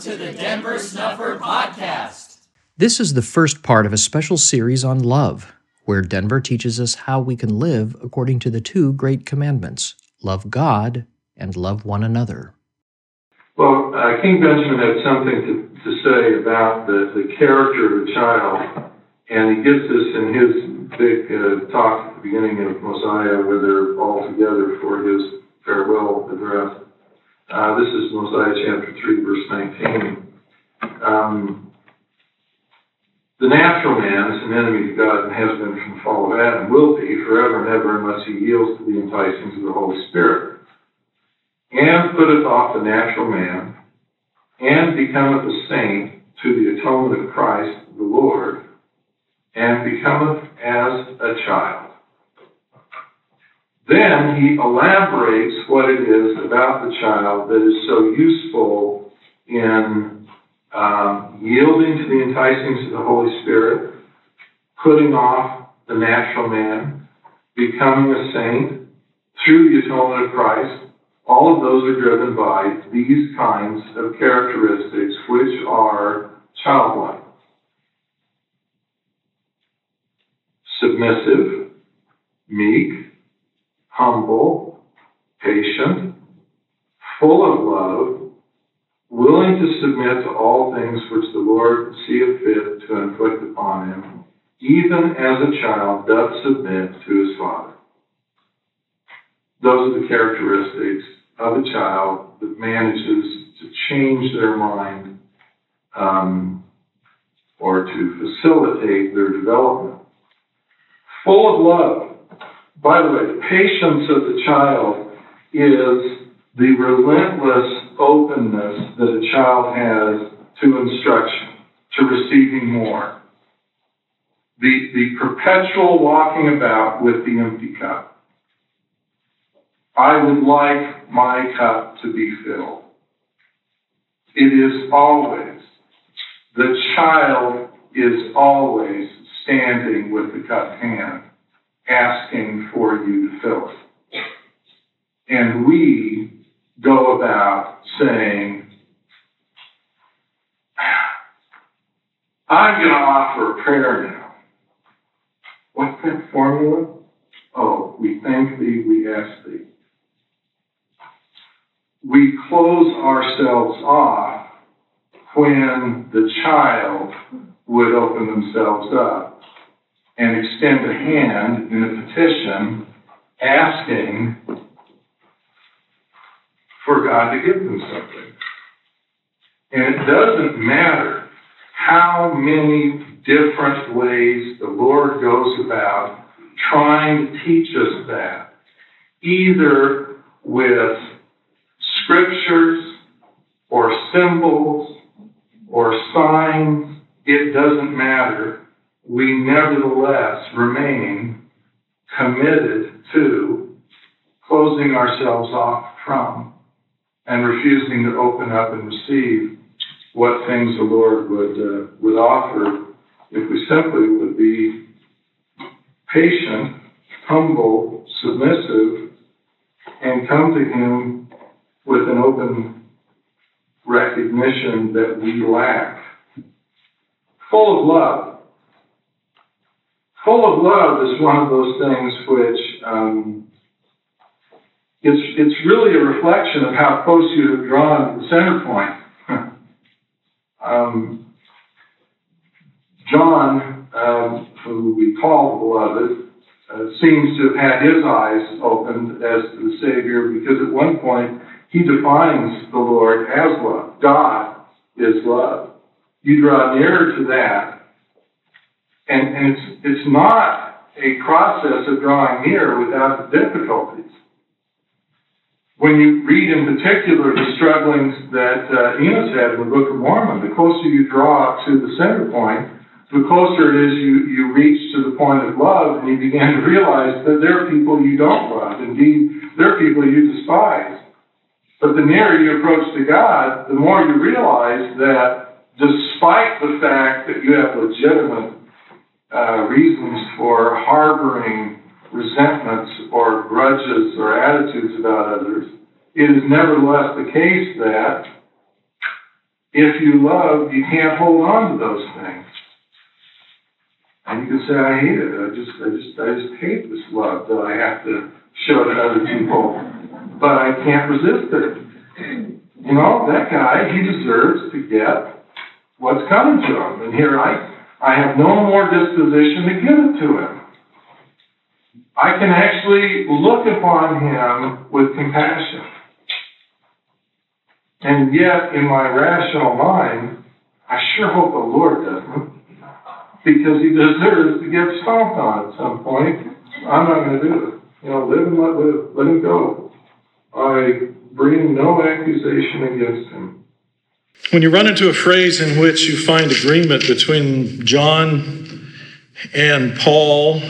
to the Denver Snuffer Podcast. This is the first part of a special series on love, where Denver teaches us how we can live according to the two great commandments love God and love one another. Well, uh, King Benjamin had something to, to say about the, the character of a child, and he gives this in his big uh, talk at the beginning of Mosiah, where they're all together for his farewell address. Uh, this is Mosiah chapter 3, verse 19. Um, the natural man is an enemy to God and has been from the fall of Adam, will be forever and ever unless he yields to the enticings of the Holy Spirit, and putteth off the natural man, and becometh a saint to the atonement of Christ the Lord, and becometh as a child. Then he elaborates what it is about the child that is so useful in um, yielding to the enticings of the Holy Spirit, putting off the natural man, becoming a saint through the atonement of Christ. All of those are driven by these kinds of characteristics which are childlike. Submissive, meek, humble, patient, full of love, willing to submit to all things which the Lord seeth fit to inflict upon him, even as a child doth submit to his father. Those are the characteristics of a child that manages to change their mind um, or to facilitate their development. Full of love, by the way, the patience of the child is the relentless openness that a child has to instruction, to receiving more. The, the perpetual walking about with the empty cup. I would like my cup to be filled. It is always, the child is always standing with the cup hand asking for you to fill it. And we go about saying, I'm going to offer a prayer now. What's that formula? Oh, we thank thee, we ask thee. We close ourselves off when the child would open themselves up and extend a hand in a petition asking for God to give them something. And it doesn't matter how many different ways the Lord goes about trying to teach us that, either with scriptures or symbols or signs, it doesn't matter we nevertheless remain committed to closing ourselves off from and refusing to open up and receive what things the Lord would uh, would offer if we simply would be patient, humble, submissive, and come to Him with an open recognition that we lack, full of love full of love is one of those things which um, it's it's really a reflection of how close you have drawn the center point. um, John, um, who we call the beloved, uh, seems to have had his eyes opened as to the Savior because at one point he defines the Lord as love. God is love. You draw nearer to that, and, and it's, it's not a process of drawing near without difficulties. When you read in particular the strugglings that uh, Enos had in the Book of Mormon, the closer you draw to the center point, the closer it is you, you reach to the point of love, and you begin to realize that there are people you don't love. Indeed, there are people you despise. But the nearer you approach to God, the more you realize that despite the fact that you have legitimate uh, reasons for harboring resentments or grudges or attitudes about others, it is nevertheless the case that If you love, you can't hold on to those things. And you can say, I hate it. I just, I just, I just hate this love that I have to show to other people. But I can't resist it. You know, that guy, he deserves to get what's coming to him. And here I, I have no more disposition to give it to him. I can actually look upon him with compassion. And yet, in my rational mind, I sure hope the Lord doesn't, because he deserves to get stomped on at some point. I'm not going to do it. You know, live and let live. Let him go. I bring no accusation against him. When you run into a phrase in which you find agreement between John and Paul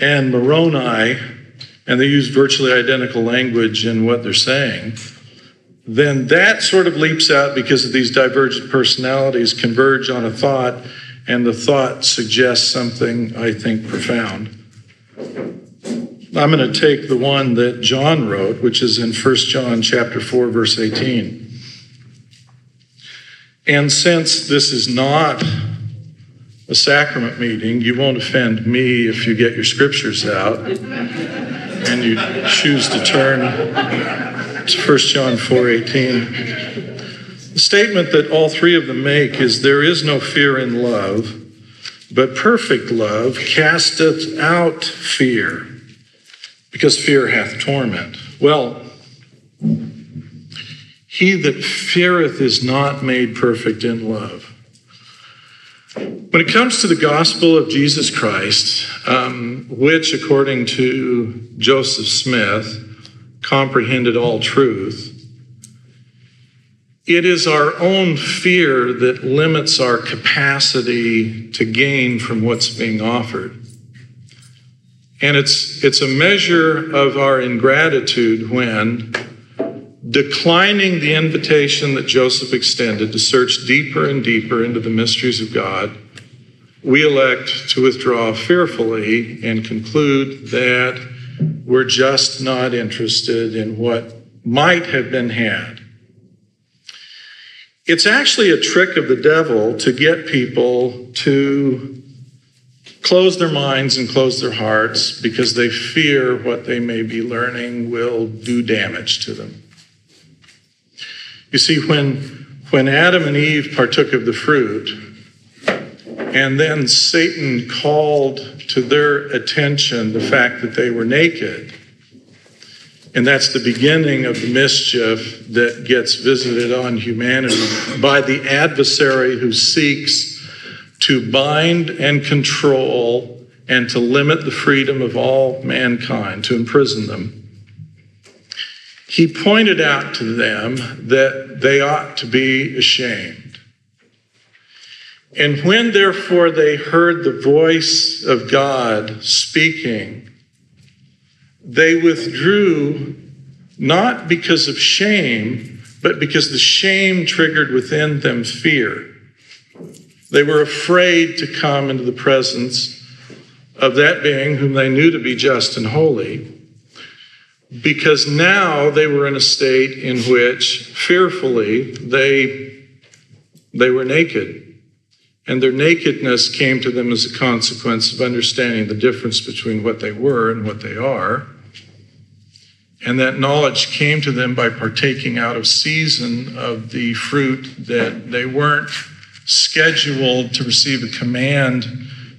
and Moroni, and they use virtually identical language in what they're saying, then that sort of leaps out because of these divergent personalities converge on a thought, and the thought suggests something, I think, profound. I'm going to take the one that John wrote, which is in 1 John chapter 4 verse 18. And since this is not a sacrament meeting, you won't offend me if you get your scriptures out and you choose to turn to 1 John 4:18. The statement that all three of them make is there is no fear in love, but perfect love casteth out fear, because fear hath torment. Well, he that feareth is not made perfect in love. When it comes to the gospel of Jesus Christ, um, which, according to Joseph Smith, comprehended all truth, it is our own fear that limits our capacity to gain from what's being offered. And it's, it's a measure of our ingratitude when, declining the invitation that Joseph extended to search deeper and deeper into the mysteries of God, we elect to withdraw fearfully and conclude that we're just not interested in what might have been had. It's actually a trick of the devil to get people to close their minds and close their hearts because they fear what they may be learning will do damage to them. You see, when, when Adam and Eve partook of the fruit, and then Satan called to their attention the fact that they were naked. And that's the beginning of the mischief that gets visited on humanity by the adversary who seeks to bind and control and to limit the freedom of all mankind, to imprison them. He pointed out to them that they ought to be ashamed and when therefore they heard the voice of God speaking, they withdrew not because of shame, but because the shame triggered within them fear. They were afraid to come into the presence of that being whom they knew to be just and holy, because now they were in a state in which fearfully they, they were naked and their nakedness came to them as a consequence of understanding the difference between what they were and what they are. And that knowledge came to them by partaking out of season of the fruit that they weren't scheduled to receive a command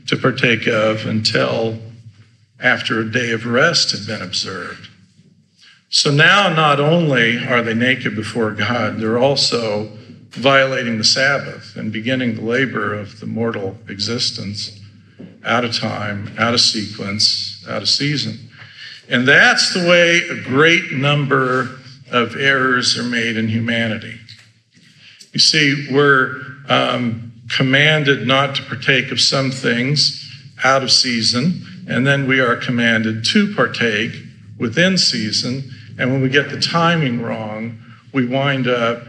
to partake of until after a day of rest had been observed. So now, not only are they naked before God, they're also violating the Sabbath and beginning the labor of the mortal existence out of time, out of sequence, out of season. And that's the way a great number of errors are made in humanity. You see, we're um, commanded not to partake of some things out of season, and then we are commanded to partake within season. And when we get the timing wrong, we wind up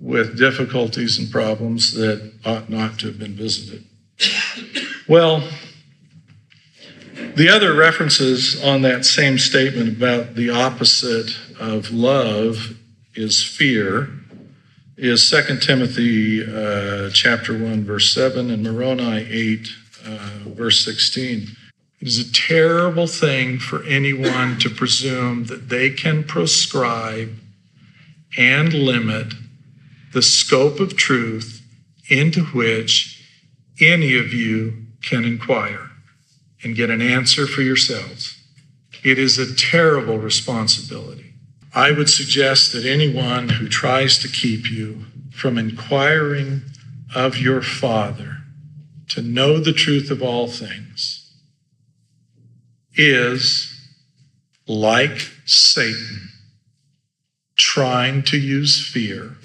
with difficulties and problems that ought not to have been visited. Well, the other references on that same statement about the opposite of love is fear is 2 Timothy uh, chapter 1, verse 7, and Moroni 8, uh, verse 16. It is a terrible thing for anyone to presume that they can prescribe and limit the scope of truth into which any of you can inquire and get an answer for yourselves. It is a terrible responsibility. I would suggest that anyone who tries to keep you from inquiring of your Father to know the truth of all things is like Satan trying to use fear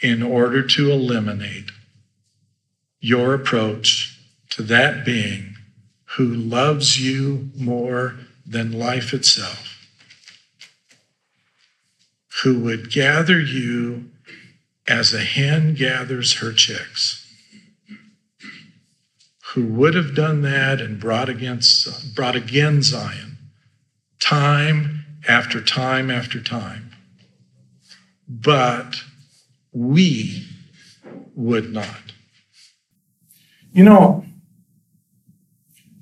in order to eliminate your approach to that being who loves you more than life itself, who would gather you as a hen gathers her chicks, who would have done that and brought against brought again Zion, time after time after time. But we would not. You know,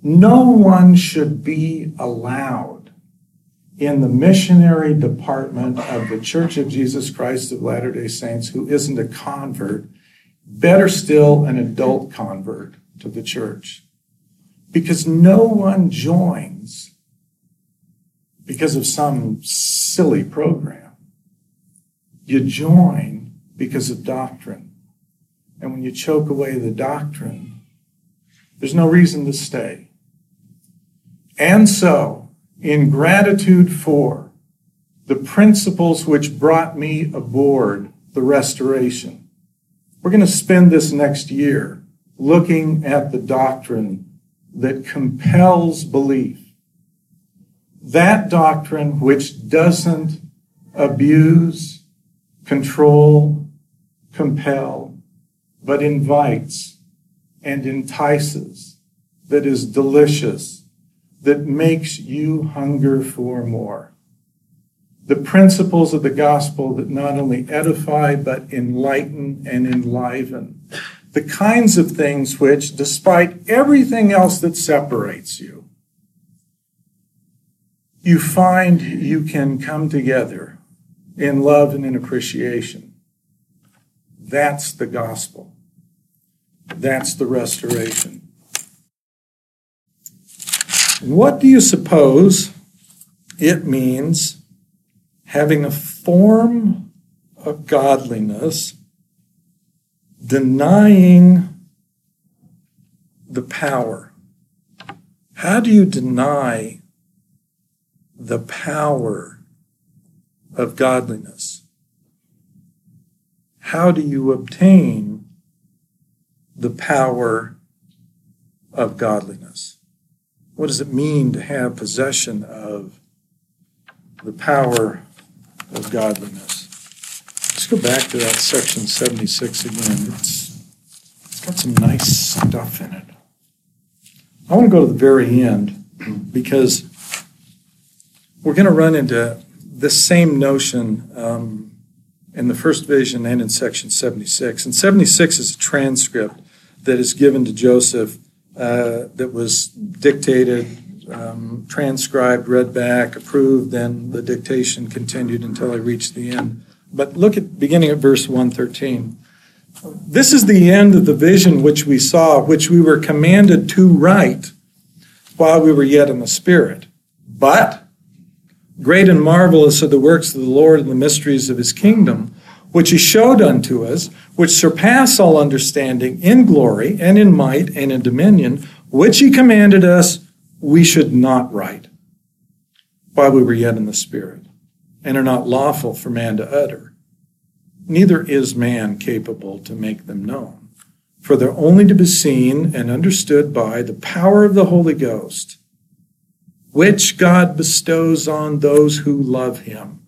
no one should be allowed in the missionary department of the Church of Jesus Christ of Latter day Saints who isn't a convert, better still, an adult convert to the church. Because no one joins because of some silly program. You join because of doctrine. And when you choke away the doctrine, there's no reason to stay. And so, in gratitude for the principles which brought me aboard the restoration, we're going to spend this next year looking at the doctrine that compels belief. That doctrine which doesn't abuse, control, compel, but invites and entices, that is delicious, that makes you hunger for more. The principles of the gospel that not only edify, but enlighten and enliven. The kinds of things which, despite everything else that separates you, you find you can come together in love and in appreciation. That's the gospel. That's the restoration. What do you suppose it means having a form of godliness denying the power? How do you deny the power of godliness? How do you obtain the power of godliness? What does it mean to have possession of the power of godliness? Go back to that section 76 again. It's, it's got some nice stuff in it. I want to go to the very end because we're going to run into this same notion um, in the first vision and in section 76. And 76 is a transcript that is given to Joseph uh, that was dictated, um, transcribed, read back, approved, then the dictation continued until I reached the end. But look at beginning at verse 113. This is the end of the vision which we saw, which we were commanded to write while we were yet in the Spirit. But great and marvelous are the works of the Lord and the mysteries of his kingdom, which he showed unto us, which surpass all understanding in glory and in might and in dominion, which he commanded us we should not write while we were yet in the Spirit, and are not lawful for man to utter. Neither is man capable to make them known, for they're only to be seen and understood by the power of the Holy Ghost, which God bestows on those who love him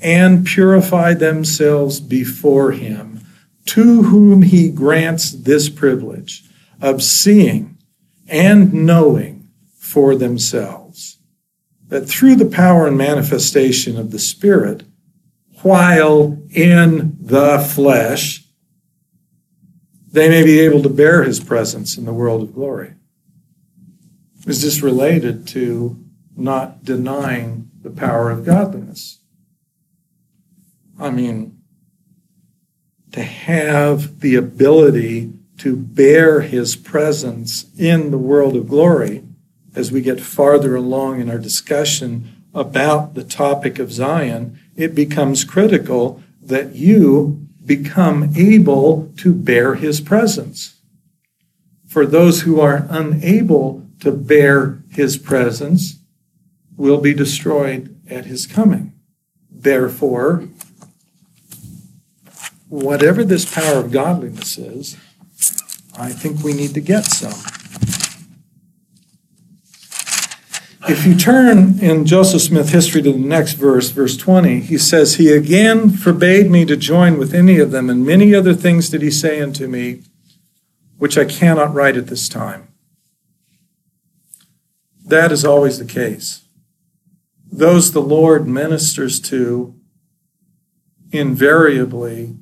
and purify themselves before him, to whom he grants this privilege of seeing and knowing for themselves, that through the power and manifestation of the Spirit, while in the flesh, they may be able to bear his presence in the world of glory. Is this related to not denying the power of godliness? I mean, to have the ability to bear his presence in the world of glory as we get farther along in our discussion about the topic of Zion, it becomes critical that you become able to bear his presence. For those who are unable to bear his presence will be destroyed at his coming. Therefore, whatever this power of godliness is, I think we need to get some. If you turn in Joseph Smith history to the next verse, verse 20, he says, He again forbade me to join with any of them, and many other things did he say unto me, which I cannot write at this time. That is always the case. Those the Lord ministers to invariably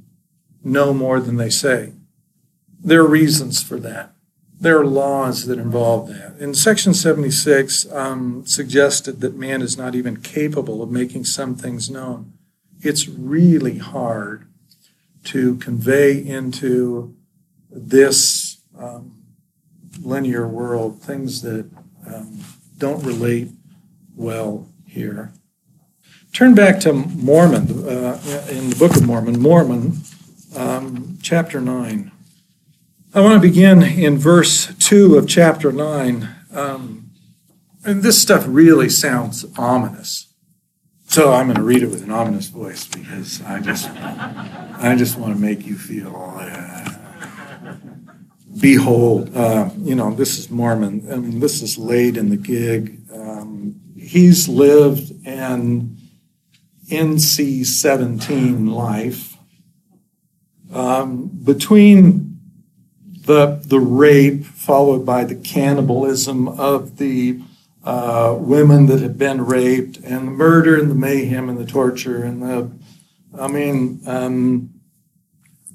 know more than they say. There are reasons for that. There are laws that involve that. In Section 76, um, suggested that man is not even capable of making some things known. It's really hard to convey into this um, linear world things that um, don't relate well here. Turn back to Mormon, uh, in the Book of Mormon, Mormon, um, chapter 9. I want to begin in verse 2 of chapter 9. Um, and this stuff really sounds ominous. So I'm going to read it with an ominous voice because I just, I just want to make you feel. Uh, behold, uh, you know, this is Mormon. I mean, this is late in the gig. Um, he's lived an NC 17 life. Um, between the, the rape, followed by the cannibalism of the uh, women that had been raped, and the murder and the mayhem and the torture and the, I mean, um,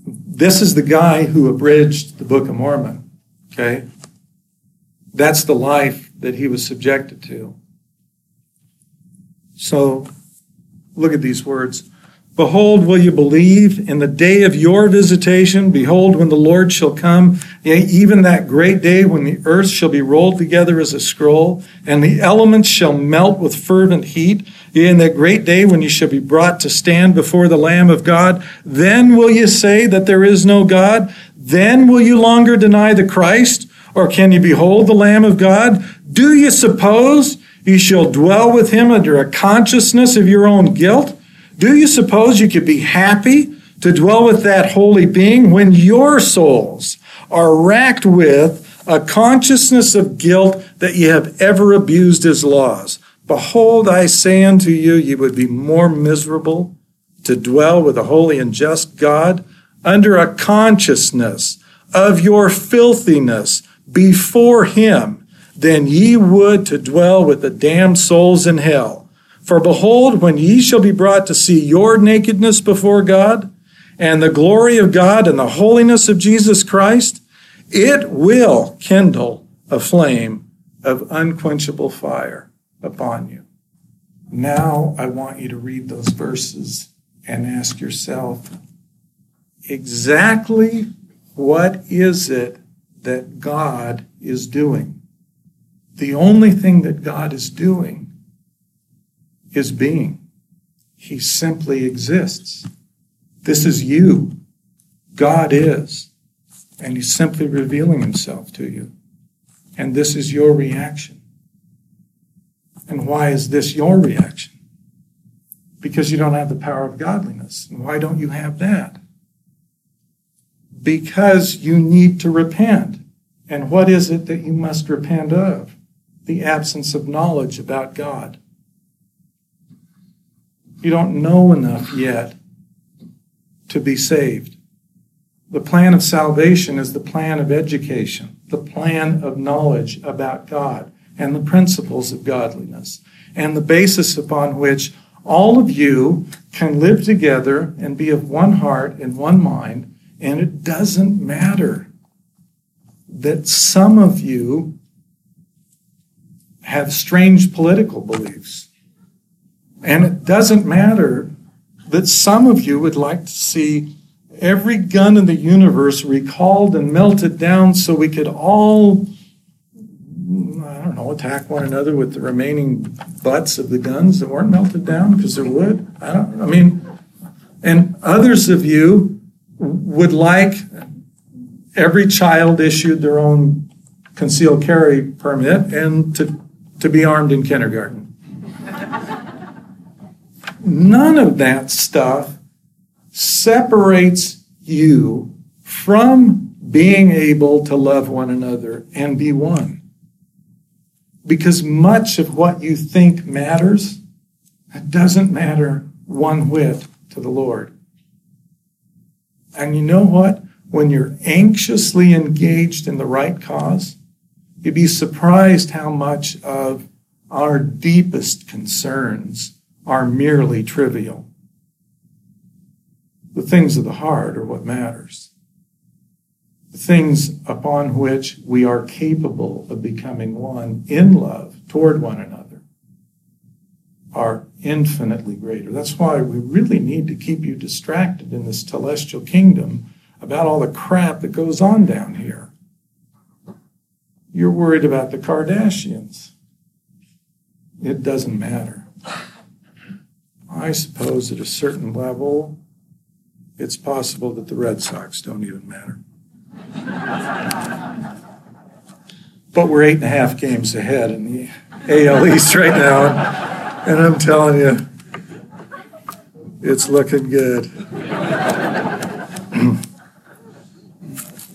this is the guy who abridged the Book of Mormon. Okay, that's the life that he was subjected to. So, look at these words. Behold, will you believe in the day of your visitation? Behold, when the Lord shall come, yea, even that great day when the earth shall be rolled together as a scroll, and the elements shall melt with fervent heat, yea, in that great day when you shall be brought to stand before the Lamb of God, then will you say that there is no God? Then will you longer deny the Christ? Or can you behold the Lamb of God? Do you suppose you shall dwell with him under a consciousness of your own guilt? Do you suppose you could be happy to dwell with that holy being when your souls are racked with a consciousness of guilt that ye have ever abused his laws? Behold, I say unto you, ye would be more miserable to dwell with a holy and just God under a consciousness of your filthiness before him than ye would to dwell with the damned souls in hell. For behold, when ye shall be brought to see your nakedness before God, and the glory of God and the holiness of Jesus Christ, it will kindle a flame of unquenchable fire upon you. Now I want you to read those verses and ask yourself exactly what is it that God is doing? The only thing that God is doing is being. He simply exists. This is you. God is. And He's simply revealing Himself to you. And this is your reaction. And why is this your reaction? Because you don't have the power of godliness. And why don't you have that? Because you need to repent. And what is it that you must repent of? The absence of knowledge about God. You don't know enough yet to be saved. The plan of salvation is the plan of education, the plan of knowledge about God and the principles of godliness, and the basis upon which all of you can live together and be of one heart and one mind, and it doesn't matter that some of you have strange political beliefs. And it doesn't matter that some of you would like to see every gun in the universe recalled and melted down so we could all, I don't know, attack one another with the remaining butts of the guns that weren't melted down because there would. I don't, I mean, and others of you would like every child issued their own concealed carry permit and to, to be armed in kindergarten. None of that stuff separates you from being able to love one another and be one. Because much of what you think matters, doesn't matter one whit to the Lord. And you know what? When you're anxiously engaged in the right cause, you'd be surprised how much of our deepest concerns are merely trivial. The things of the heart are what matters. The things upon which we are capable of becoming one in love toward one another are infinitely greater. That's why we really need to keep you distracted in this celestial kingdom about all the crap that goes on down here. You're worried about the Kardashians. It doesn't matter. I suppose at a certain level, it's possible that the Red Sox don't even matter. but we're eight and a half games ahead in the AL East right now, and I'm telling you, it's looking good.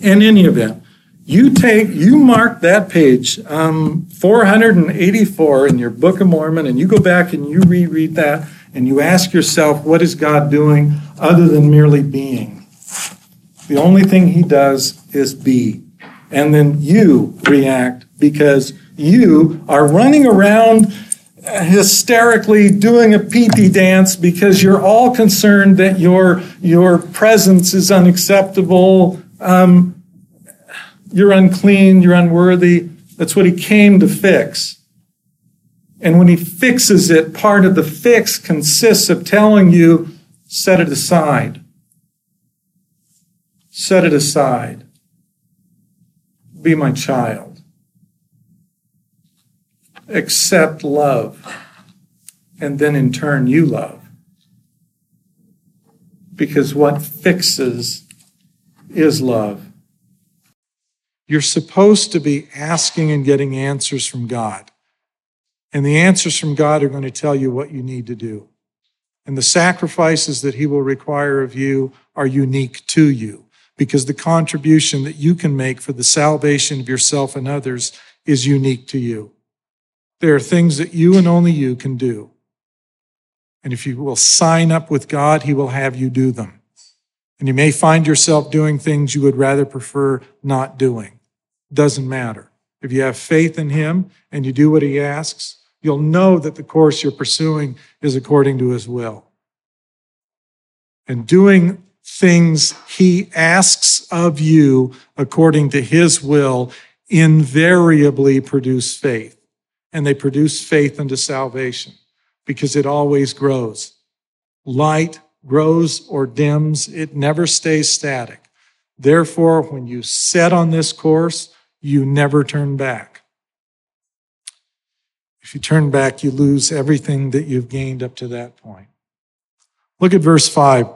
in any event, you take, you mark that page, um, 484 in your Book of Mormon, and you go back and you reread that, and you ask yourself, what is God doing other than merely being? The only thing He does is be. And then you react because you are running around hysterically doing a PT dance because you're all concerned that your, your presence is unacceptable. Um, you're unclean, you're unworthy. That's what he came to fix. And when he fixes it, part of the fix consists of telling you, set it aside. Set it aside. Be my child. Accept love. And then in turn, you love. Because what fixes is love. You're supposed to be asking and getting answers from God. And the answers from God are going to tell you what you need to do. And the sacrifices that He will require of you are unique to you because the contribution that you can make for the salvation of yourself and others is unique to you. There are things that you and only you can do. And if you will sign up with God, He will have you do them. And you may find yourself doing things you would rather prefer not doing. Doesn't matter. If you have faith in Him and you do what He asks, you'll know that the course you're pursuing is according to His will. And doing things He asks of you according to His will invariably produce faith. And they produce faith unto salvation because it always grows. Light grows or dims, it never stays static. Therefore, when you set on this course, you never turn back. If you turn back, you lose everything that you've gained up to that point. Look at verse 5.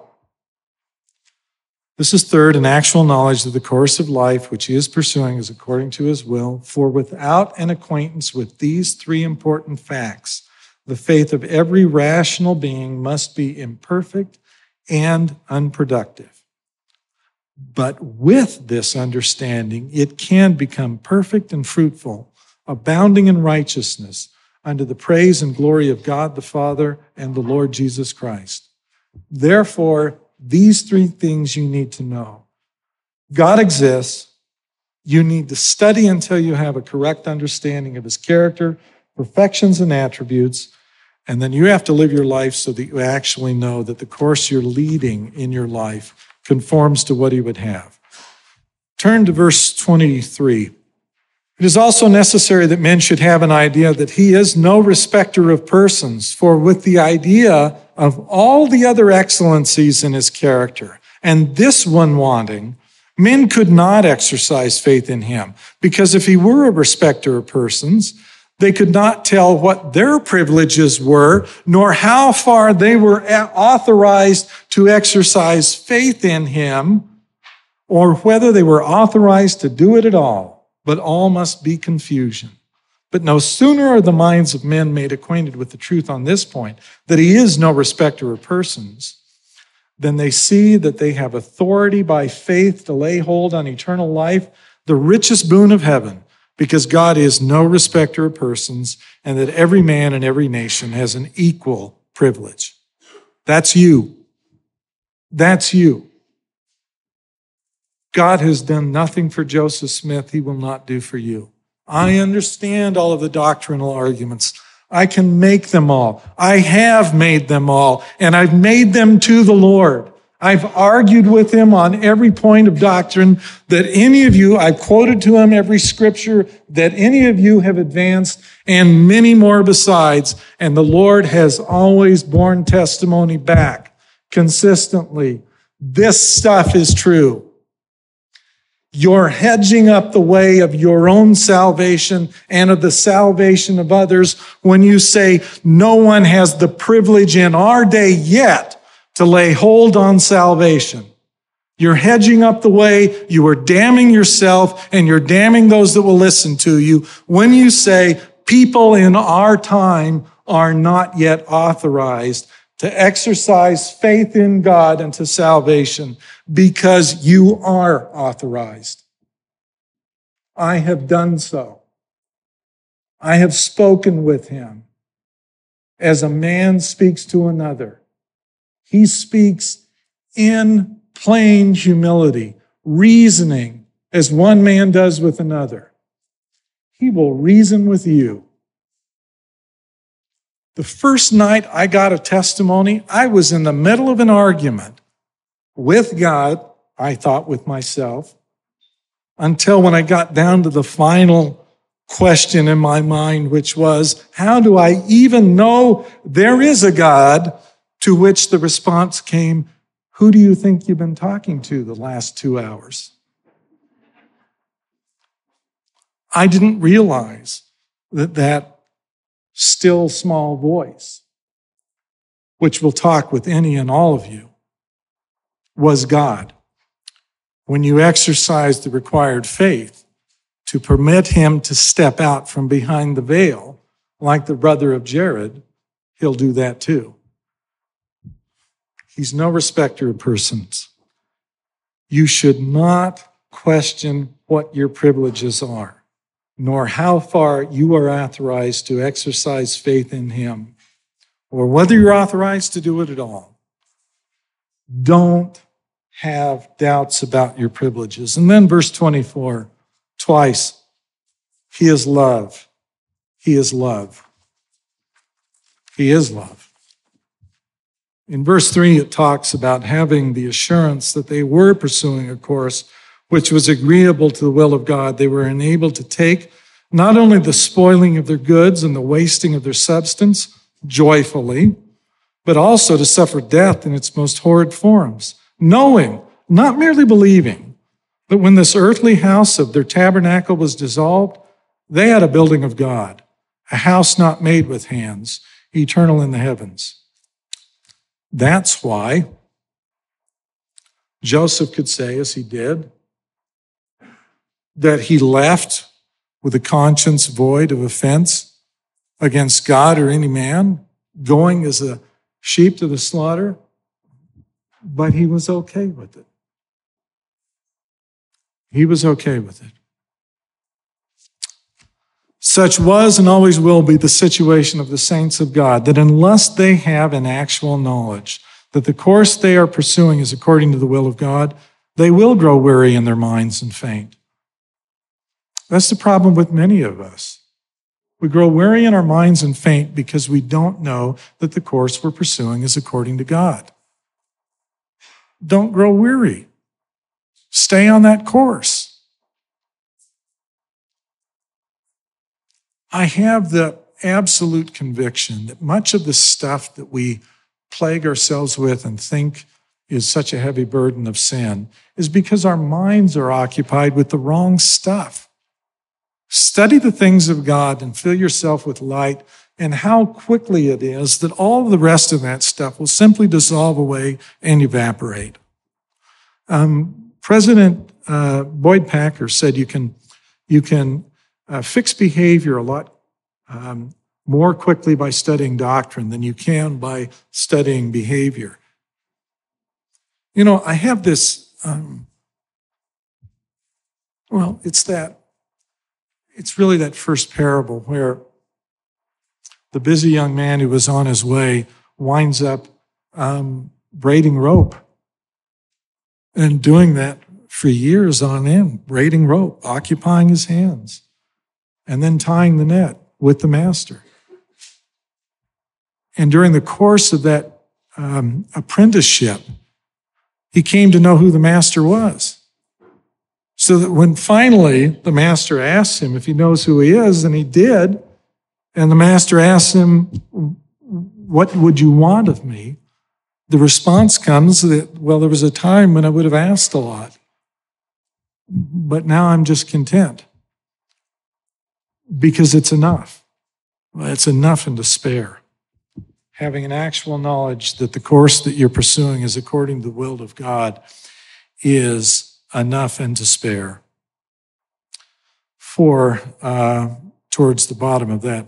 This is third, an actual knowledge of the course of life which he is pursuing is according to his will. For without an acquaintance with these three important facts, the faith of every rational being must be imperfect and unproductive. But with this understanding, it can become perfect and fruitful, abounding in righteousness, unto the praise and glory of God the Father and the Lord Jesus Christ. Therefore, these three things you need to know God exists. You need to study until you have a correct understanding of his character, perfections, and attributes. And then you have to live your life so that you actually know that the course you're leading in your life conforms to what he would have. Turn to verse 23. It is also necessary that men should have an idea that he is no respecter of persons, for with the idea of all the other excellencies in his character, and this one wanting, men could not exercise faith in him, because if he were a respecter of persons, they could not tell what their privileges were, nor how far they were authorized to exercise faith in him, or whether they were authorized to do it at all but all must be confusion. But no sooner are the minds of men made acquainted with the truth on this point, that he is no respecter of persons, than they see that they have authority by faith to lay hold on eternal life, the richest boon of heaven, because God is no respecter of persons, and that every man in every nation has an equal privilege. That's you. That's you. God has done nothing for Joseph Smith, he will not do for you. I understand all of the doctrinal arguments. I can make them all. I have made them all, and I've made them to the Lord. I've argued with him on every point of doctrine that any of you, I've quoted to him every scripture that any of you have advanced and many more besides. And the Lord has always borne testimony back consistently. This stuff is true. You're hedging up the way of your own salvation and of the salvation of others when you say no one has the privilege in our day yet to lay hold on salvation. You're hedging up the way, you are damning yourself, and you're damning those that will listen to you when you say people in our time are not yet authorized to exercise faith in God and to salvation because you are authorized. I have done so. I have spoken with him as a man speaks to another. He speaks in plain humility, reasoning as one man does with another. He will reason with you. The first night I got a testimony, I was in the middle of an argument with God, I thought with myself, until when I got down to the final question in my mind, which was, how do I even know there is a God? To which the response came, who do you think you've been talking to the last two hours? I didn't realize that that still small voice, which will talk with any and all of you, was God. When you exercise the required faith to permit him to step out from behind the veil, like the brother of Jared, he'll do that too. He's no respecter of persons. You should not question what your privileges are, nor how far you are authorized to exercise faith in him, or whether you're authorized to do it at all. Don't have doubts about your privileges. And then verse 24, twice, He is love. He is love. He is love. In verse 3, it talks about having the assurance that they were pursuing a course which was agreeable to the will of God. They were enabled to take not only the spoiling of their goods and the wasting of their substance joyfully, but also to suffer death in its most horrid forms knowing, not merely believing, that when this earthly house of their tabernacle was dissolved, they had a building of God, a house not made with hands, eternal in the heavens. That's why Joseph could say, as he did, that he left with a conscience void of offense against God or any man, going as a sheep to the slaughter, but he was okay with it. He was okay with it. Such was and always will be the situation of the saints of God, that unless they have an actual knowledge that the course they are pursuing is according to the will of God, they will grow weary in their minds and faint. That's the problem with many of us. We grow weary in our minds and faint because we don't know that the course we're pursuing is according to God. Don't grow weary. Stay on that course. I have the absolute conviction that much of the stuff that we plague ourselves with and think is such a heavy burden of sin is because our minds are occupied with the wrong stuff. Study the things of God and fill yourself with light, and how quickly it is that all the rest of that stuff will simply dissolve away and evaporate. Um, President uh, Boyd Packer said you can, you can uh, fix behavior a lot um, more quickly by studying doctrine than you can by studying behavior. You know, I have this, um, well, it's that, it's really that first parable where the busy young man who was on his way winds up um, braiding rope and doing that for years on end, braiding rope, occupying his hands, and then tying the net with the master. And during the course of that um, apprenticeship, he came to know who the master was. So that when finally the master asked him if he knows who he is, and he did, and the master asked him, What would you want of me? The response comes that, well, there was a time when I would have asked a lot, but now I'm just content because it's enough. It's enough and to spare. Having an actual knowledge that the course that you're pursuing is according to the will of God is enough and to spare. For uh, towards the bottom of that,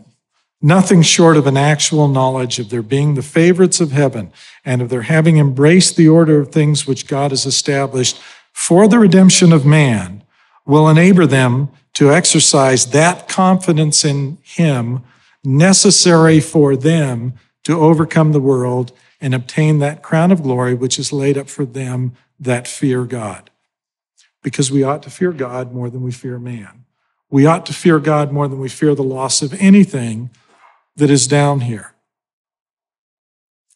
nothing short of an actual knowledge of their being the favorites of heaven and of their having embraced the order of things which God has established for the redemption of man will enable them to exercise that confidence in Him necessary for them to overcome the world and obtain that crown of glory which is laid up for them that fear God. Because we ought to fear God more than we fear man. We ought to fear God more than we fear the loss of anything that is down here.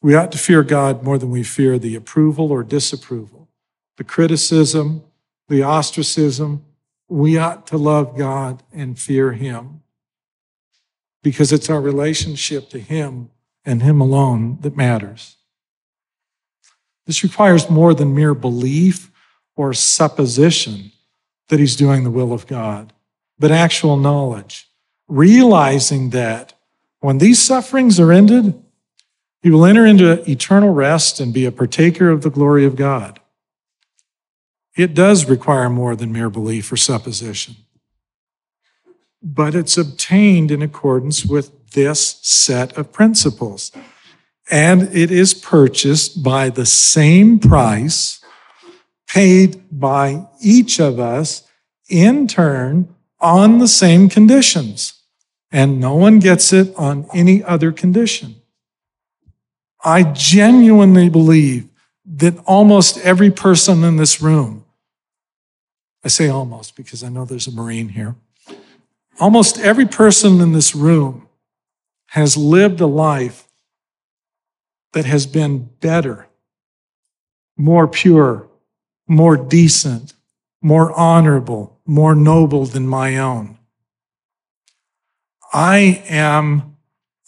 We ought to fear God more than we fear the approval or disapproval, the criticism, the ostracism, we ought to love God and fear Him because it's our relationship to Him and Him alone that matters. This requires more than mere belief or supposition that He's doing the will of God, but actual knowledge, realizing that when these sufferings are ended, He will enter into eternal rest and be a partaker of the glory of God. It does require more than mere belief or supposition, but it's obtained in accordance with this set of principles. And it is purchased by the same price paid by each of us in turn on the same conditions. And no one gets it on any other condition. I genuinely believe that almost every person in this room I say almost because I know there's a Marine here. Almost every person in this room has lived a life that has been better, more pure, more decent, more honorable, more noble than my own. I am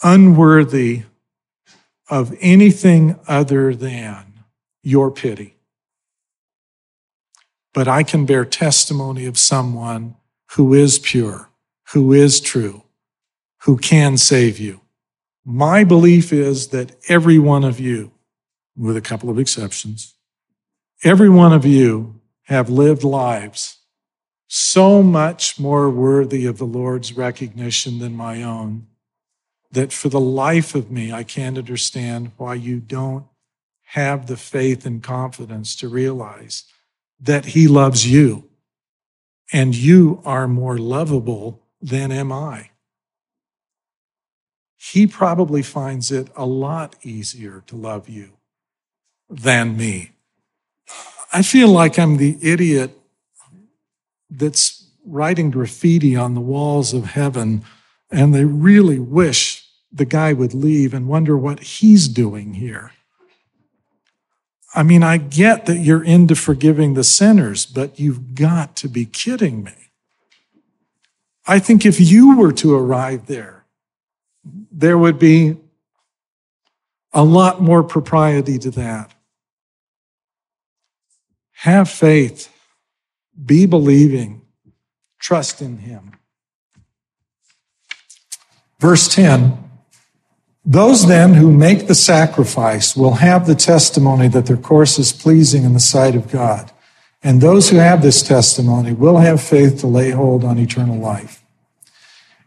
unworthy of anything other than your pity but I can bear testimony of someone who is pure, who is true, who can save you. My belief is that every one of you, with a couple of exceptions, every one of you have lived lives so much more worthy of the Lord's recognition than my own that for the life of me, I can't understand why you don't have the faith and confidence to realize that he loves you and you are more lovable than am I. He probably finds it a lot easier to love you than me. I feel like I'm the idiot that's writing graffiti on the walls of heaven and they really wish the guy would leave and wonder what he's doing here. I mean, I get that you're into forgiving the sinners, but you've got to be kidding me. I think if you were to arrive there, there would be a lot more propriety to that. Have faith, be believing, trust in Him. Verse 10 Those then who make the sacrifice will have the testimony that their course is pleasing in the sight of God. And those who have this testimony will have faith to lay hold on eternal life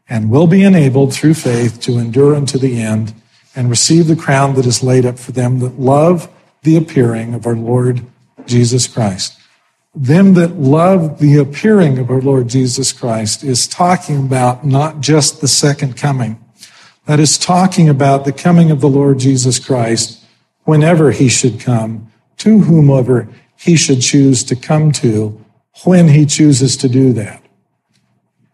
and will be enabled through faith to endure unto the end and receive the crown that is laid up for them that love the appearing of our Lord Jesus Christ. Them that love the appearing of our Lord Jesus Christ is talking about not just the second coming. That is talking about the coming of the Lord Jesus Christ whenever he should come, to whomever he should choose to come to, when he chooses to do that.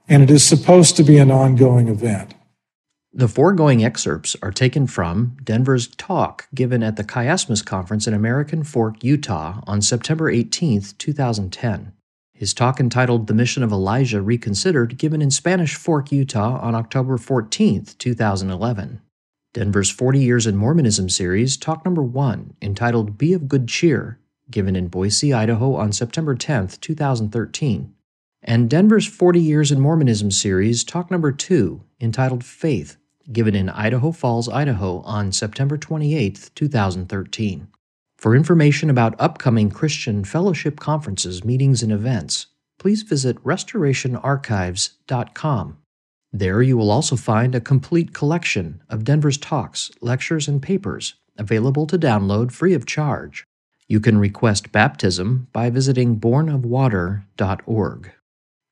And it is supposed to be an ongoing event. The foregoing excerpts are taken from Denver's talk given at the Chiasmus Conference in American Fork, Utah on September 18, 2010. His talk entitled The Mission of Elijah Reconsidered, given in Spanish Fork, Utah on October 14, 2011. Denver's 40 Years in Mormonism series, talk number 1, entitled Be of Good Cheer, given in Boise, Idaho on September 10, 2013. And Denver's 40 Years in Mormonism series, talk number 2, entitled Faith, given in Idaho Falls, Idaho on September 28, 2013. For information about upcoming Christian fellowship conferences, meetings, and events, please visit restorationarchives.com. There you will also find a complete collection of Denver's talks, lectures, and papers available to download free of charge. You can request baptism by visiting bornofwater.org.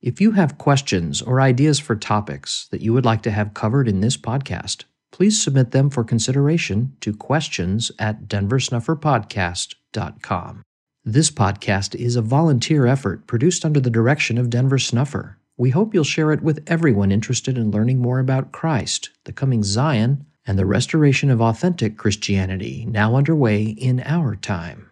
If you have questions or ideas for topics that you would like to have covered in this podcast, please submit them for consideration to questions at denversnufferpodcast.com. This podcast is a volunteer effort produced under the direction of Denver Snuffer. We hope you'll share it with everyone interested in learning more about Christ, the coming Zion, and the restoration of authentic Christianity now underway in our time.